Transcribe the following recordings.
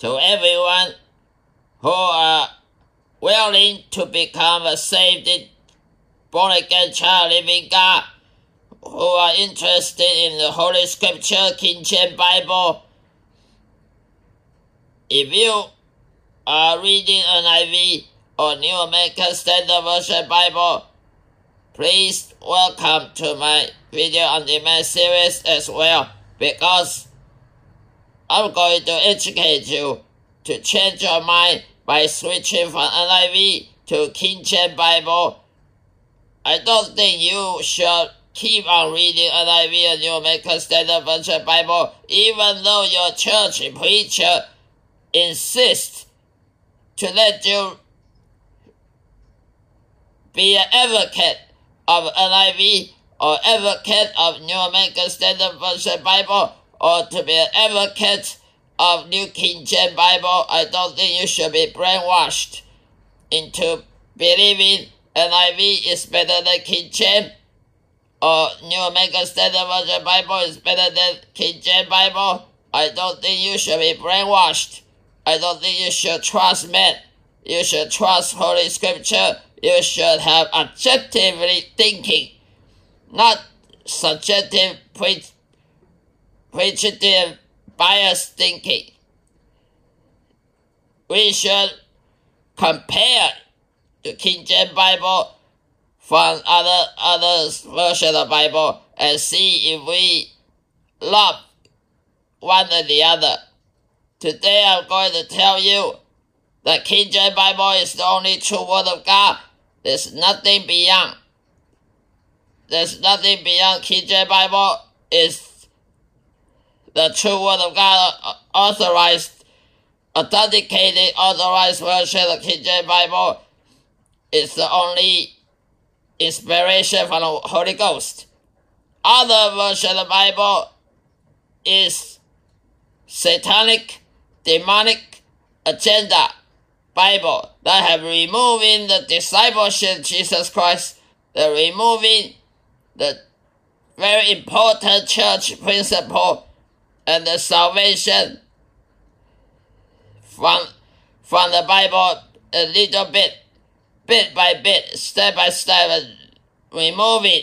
To everyone who are willing to become a saved, born again child living God, who are interested in the Holy Scripture, King James Bible. If you are reading NIV or New American Standard Version Bible, please welcome to my video on demand series as well because I'm going to educate you to change your mind by switching from NIV to King James Bible. I don't think you should keep on reading NIV and New American Standard Version Bible even though your church preacher insists to let you be an advocate of NIV or advocate of New American Standard Version Bible or to be an advocate of New King James Bible, I don't think you should be brainwashed into believing NIV is better than King James or New American Standard Version Bible is better than King James Bible. I don't think you should be brainwashed. I don't think you should trust men. You should trust Holy Scripture. You should have objectively thinking, not subjective pre- prejudice biased thinking. We should compare the King James Bible from other other version of the Bible and see if we love one or the other. Today I'm going to tell you that King James Bible is the only true word of God. There's nothing beyond. There's nothing beyond King James Bible is the true word of God uh, authorized, authenticated, authorized version of the King James Bible is the only inspiration from the Holy Ghost. Other version of the Bible is satanic, demonic agenda Bible that have removing the discipleship Jesus Christ, the removing the very important church principle and the salvation from from the Bible a little bit, bit by bit, step by step, removing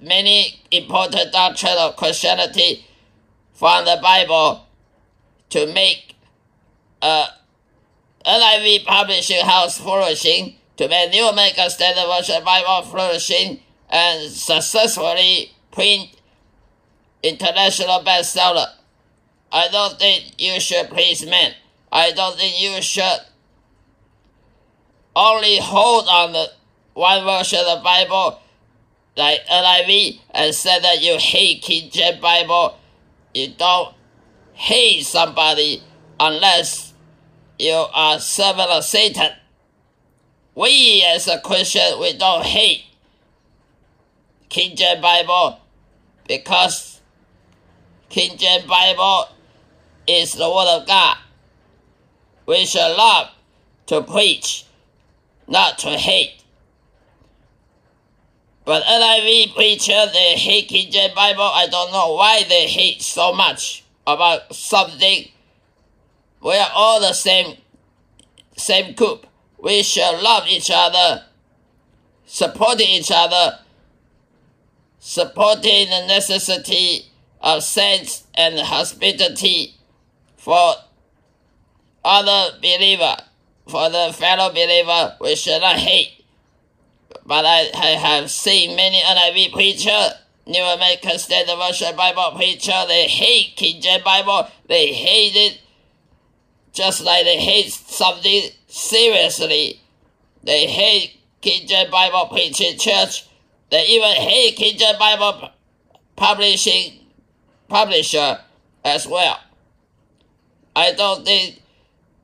many important doctrines of Christianity from the Bible to make a NIV publishing house flourishing, to make New American Standard Version Bible flourishing, and successfully print international bestseller. I don't think you should please men. I don't think you should only hold on the one version of the Bible like NIV and say that you hate King James Bible. You don't hate somebody unless you are servant of Satan. We as a Christian, we don't hate King James Bible because King James Bible is the Word of God. We should love to preach, not to hate. But NIV preacher, they hate King James Bible. I don't know why they hate so much about something. We are all the same, same group. We should love each other, supporting each other, supporting the necessity of saints and hospitality for other believer, for the fellow believer, we should not hate. But I, I have seen many NIV preacher, New American Standard Version Bible preacher, they hate King James Bible. They hate it just like they hate something seriously. They hate King James Bible preaching church. They even hate King James Bible publishing publisher as well. I don't think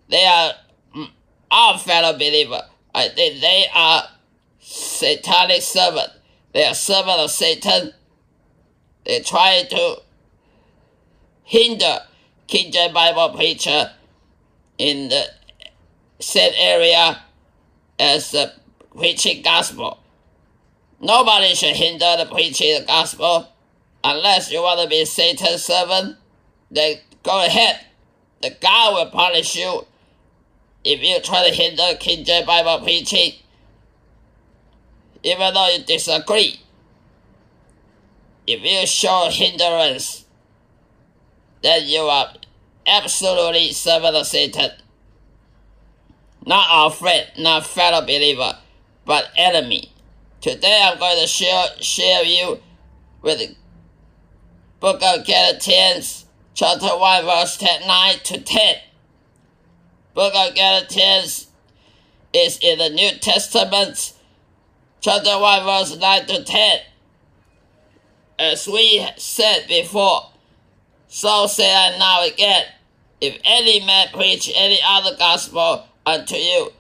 they are mm, our fellow believer. I think they are satanic servant. They are servant of Satan. They try to hinder King James Bible preacher in the said area as the preaching gospel. Nobody should hinder the preaching of the gospel unless you want to be Satan's servant. Then go ahead. the God will punish you if you try to hinder King James Bible preaching, even though you disagree. If you show hindrance, then you are absolutely servant of Satan. Not our friend, not fellow believer, but enemy. Today I'm going to share, share you with book of Galatians, chapter 1, verse 10, 9 to 10. Book of Galatians is in the New Testament, chapter 1, verse 9 to 10. As we said before, so say I now again, if any man preach any other gospel unto you,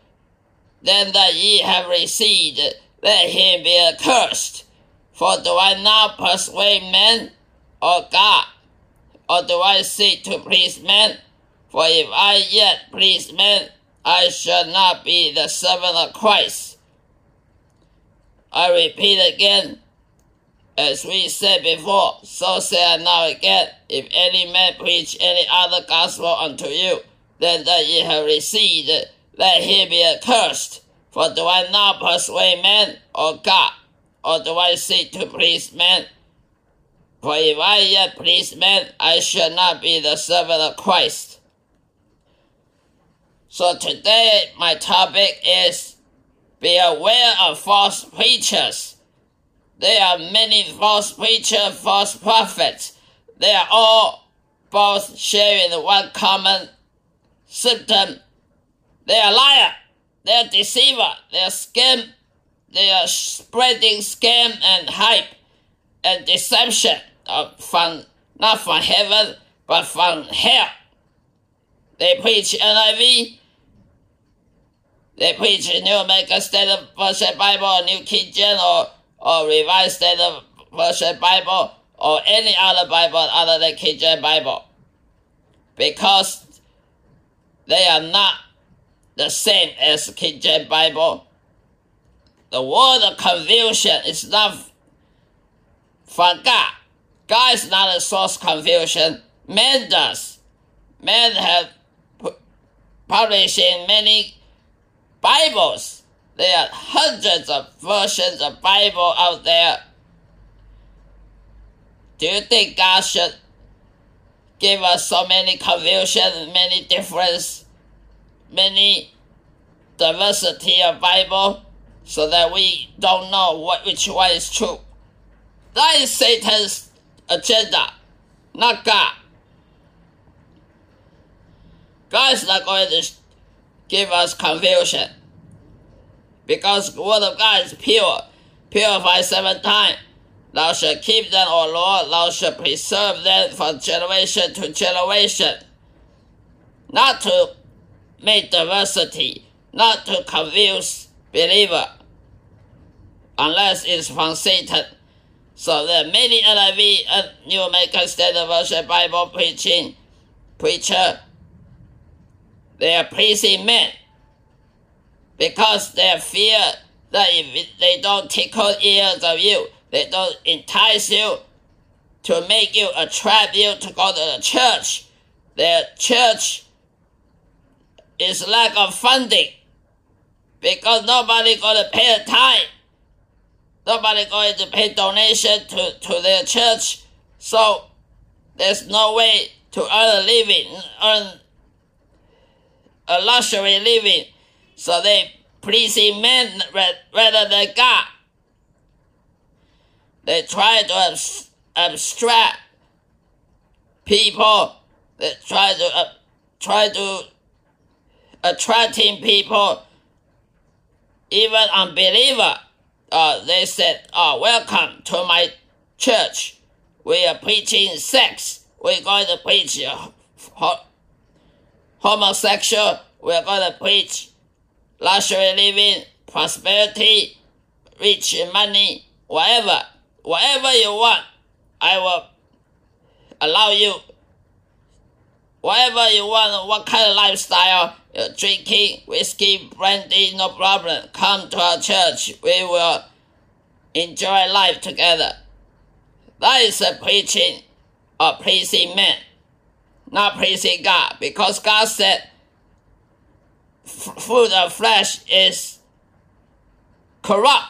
then that ye have received, let him be accursed. For do I now persuade men or God? Or do I seek to please men? For if I yet please men, I shall not be the servant of Christ. I repeat again, as we said before, so say I now again, if any man preach any other gospel unto you than that ye have received, let him be accursed. For do I now persuade men or God? Or do I seek to please men? For if I yet please men, I shall not be the servant of Christ. So today my topic is be aware of false preachers. There are many false preachers, false prophets. They are all both sharing one common symptom. They are liar. They are deceiver. They are scam. They are spreading scam and hype and deception Uh, from not from heaven but from hell. They preach NIV. They preach New American Standard Version Bible, New King James, or or Revised Standard Version Bible or any other Bible other than King James Bible. Because they are not the same as King James Bible. The word of confusion is not from God. God is not a source confusion. Man does. Men have publishing many Bibles there are hundreds of versions of Bible out there. Do you think God should give us so many confusion, many difference, many diversity of Bible so that we don't know what which one is true? That is Satan's God. God is not going to give us confusion because word of God is pure. purified seven times. Thou shalt keep them, O Lord, thou shalt preserve them from generation to generation. Not to make diversity, not to confuse believer, unless it's from Satan. So there are many NIV and uh, New American Standard Version Bible preaching preacher. They are pleasing men because they fear that if they don't tickle ears of you, they don't entice you to make you attract you to go to the church. Their church is lack of funding because nobody to pay a tithe. Nobody going to pay donation to, to their church. So there's no way to earn a living, earn a luxury living so they pleasing men rather than God. They try to abstract people. They try to uh, try to attracting people, even unbeliever. Uh, they said, "Oh, welcome to my church. We are preaching sex. We're going to preach uh, homosexual. We're going to preach luxury living, prosperity, rich money, whatever, whatever you want, I will allow you. Whatever you want, what kind of lifestyle, uh, drinking, whiskey, brandy, no problem. Come to our church. We will enjoy life together. That is a preaching of pleasing men, not pleasing God, because God said fruit of flesh is corrupt.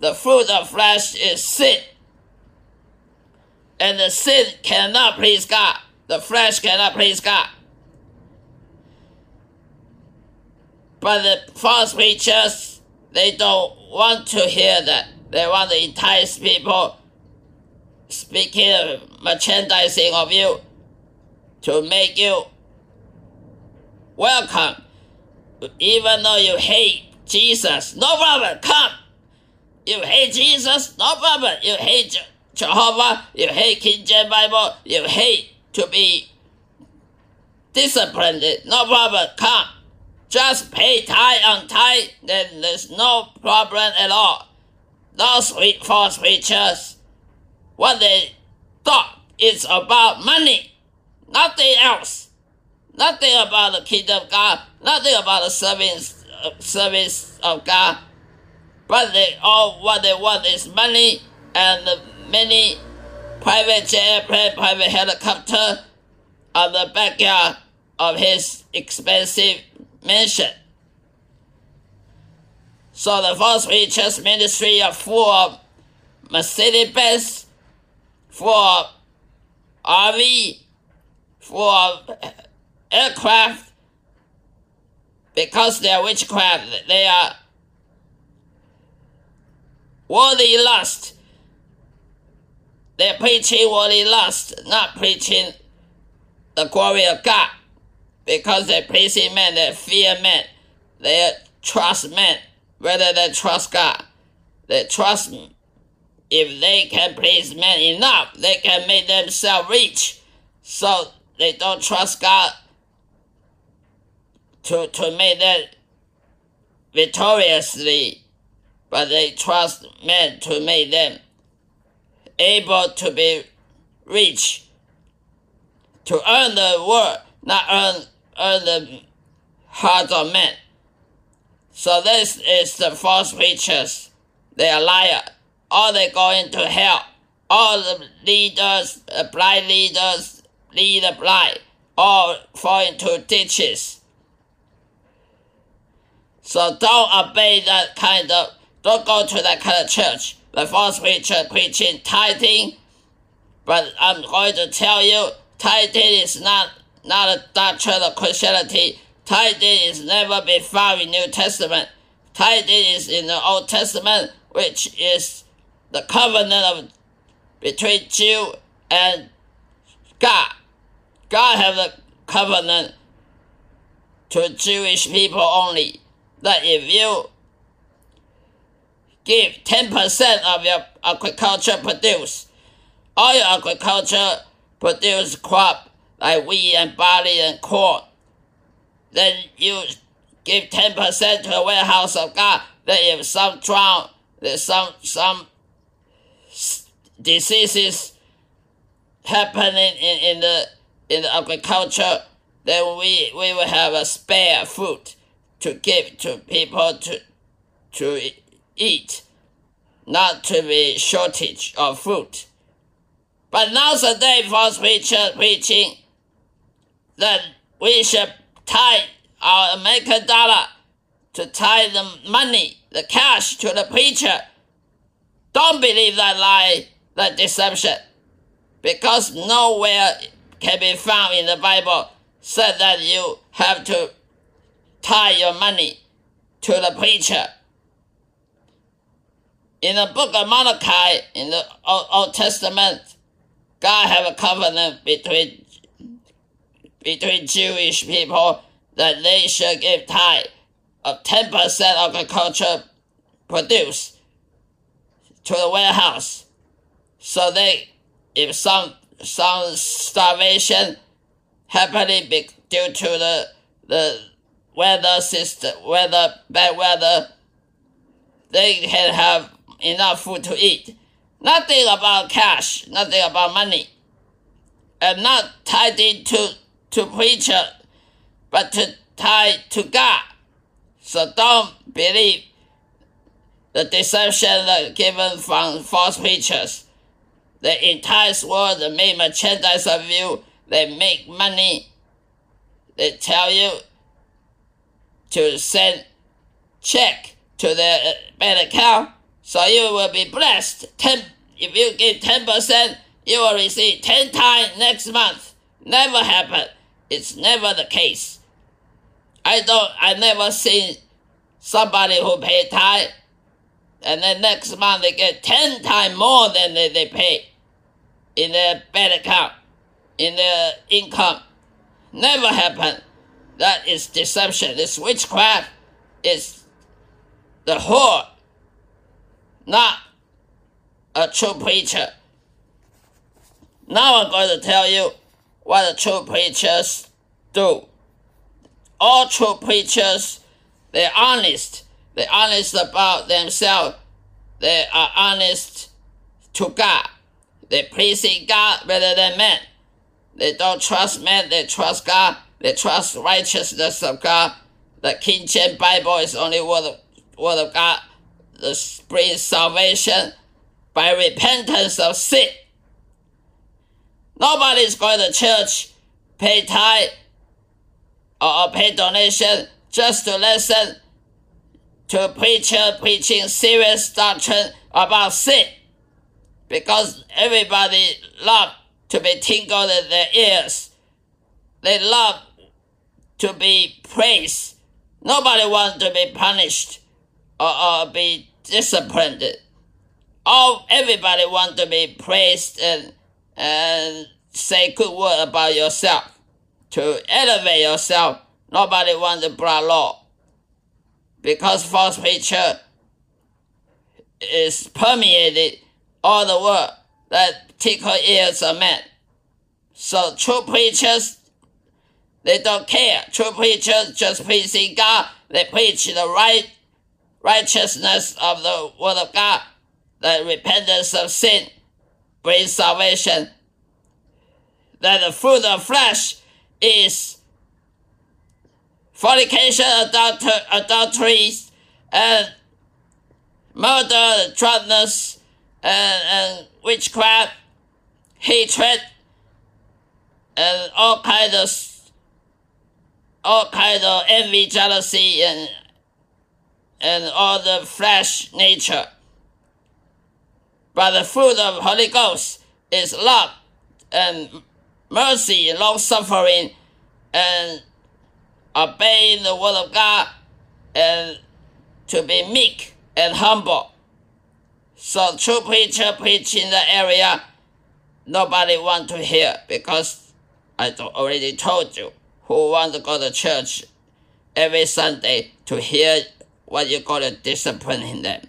The fruit of flesh is sin. And the sin cannot please God. The flesh cannot please God. But the false preachers, they don't want to hear that. They want to entice people speaking merchandising of you to make you welcome. Even though you hate Jesus, no problem, come. You hate Jesus, no problem. You hate Jehovah, you hate King James Bible, you hate to be disciplined, no problem, come. Just pay tithe on tithe, then there's no problem at all. Those false preachers, what they thought is about money, nothing else. Nothing about the kingdom of God, nothing about the service, uh, service of God. But they all what they want is money and many private jet, private helicopter on the backyard of his expensive mansion. So the false preachers ministry are full of Mercedes Benz, full of RV, full of aircraft, because they are witchcraft, they are worldly lust. They're preaching worldly lust, not preaching the glory of God. Because they're pleasing men, they fear men, they trust men rather than trust God. They trust if they can please men enough, they can make themselves rich. So they don't trust God to, to make them victoriously, but they trust men to make them able to be rich, to earn the world, not earn, earn the heart of men. So this is the false preachers. They are liars. All they go into hell. All the leaders, the blind leaders, lead the blind, all fall into ditches. So don't obey that kind of, don't go to that kind of church. The false preacher preaching tithing. But I'm going to tell you, tithing is not, not a doctrine of Christianity. Tithing is never been found in New Testament. Tithing is in the Old Testament, which is the covenant of between Jew and God. God have the covenant to Jewish people only that if you give 10% of your agriculture produce, all your agriculture produce crop like wheat and barley and corn, then you give 10% to the warehouse of God, then if some drown, there's some, some diseases happening in, in the in the agriculture, then we, we will have a spare food to give to people to, to eat, not to be shortage of food. But nowadays, false preachers preaching that we should tie our American dollar to tie the money, the cash to the preacher. Don't believe that lie, that deception, because nowhere can be found in the Bible said that you have to tie your money to the preacher. In the book of Malachi, in the Old, Old Testament, God have a covenant between between Jewish people that they should give tithe of ten percent of the culture produce to the warehouse. So they, if some some starvation happening due to the the weather system, weather, bad weather, they can have enough food to eat. Nothing about cash, nothing about money. And not tied into to preacher, but to tie to God. So don't believe the deception given from false preachers. The entire world made merchandise of you they make money. They tell you to send check to their bank account, so you will be blessed. Ten, if you give ten percent, you will receive ten times next month. Never happen. It's never the case. I don't. I never seen somebody who pay tithe, and then next month they get ten times more than they, they pay in their bank account, in their income. Never happen. That is deception. This witchcraft is the whore, not a true preacher. Now I'm going to tell you what the true preachers do. All true preachers, they're honest. They're honest about themselves. They are honest to God. They pleasing God rather than men. They don't trust men, they trust God. They trust righteousness of God. The King James Bible is only word of, word of God. The brings salvation by repentance of sin. Nobody's going to church, pay tithe, or pay donation just to listen to a preacher preaching serious doctrine about sin because everybody love to be tingled in their ears. They love to be praised. Nobody wants to be punished or, or be disciplined. All everybody want to be praised and and say good word about yourself to elevate yourself. Nobody wants to break law because false preacher is permeated all the world that tickle ears of men. So true preachers, they don't care. True preachers just preaching God. They preach the right righteousness of the word of God, the repentance of sin brings salvation. That the fruit of flesh is fornication, adulter, adulteries, and murder, drunkenness, and, and witchcraft, hatred, and all kinds of all kinds of envy, jealousy, and and all the flesh nature. But the fruit of Holy Ghost is love and mercy, long suffering, and obeying the word of God, and to be meek and humble. So true preacher preach in the area, nobody want to hear because I already told you who want to go to church every Sunday to hear what you call to discipline in them.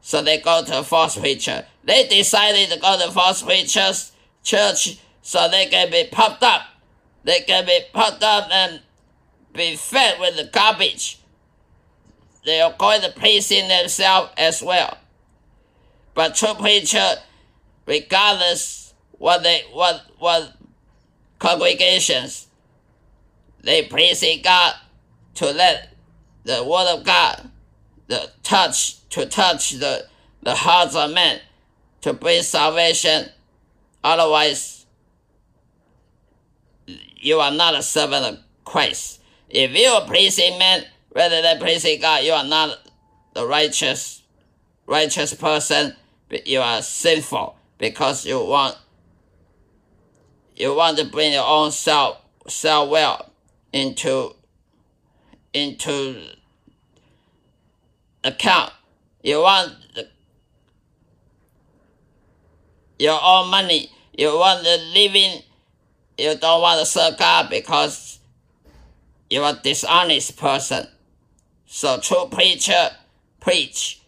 So they go to a false preacher. They decided to go to false preacher's church so they can be pumped up. They can be pumped up and be fed with the garbage. They are going to please in themselves as well. But true preacher, regardless what they what what congregations, they praising God to let the word of God, the touch to touch the the hearts of men, to bring salvation. Otherwise, you are not a servant of Christ. If you are pleasing men rather than pleasing God, you are not the righteous righteous person you are sinful because you want you want to bring your own self self will into into account. You want the, your own money. You want the living. You don't want to serve God because you're a dishonest person. So true preacher preach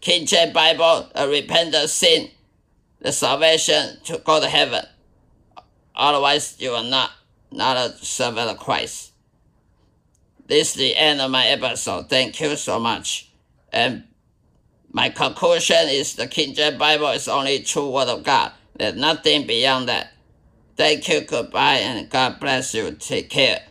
King James Bible, a repentant sin, the salvation to go to heaven. Otherwise, you are not, not a servant of Christ. This is the end of my episode. Thank you so much. And my conclusion is the King James Bible is only true word of God. There's nothing beyond that. Thank you, goodbye, and God bless you. Take care.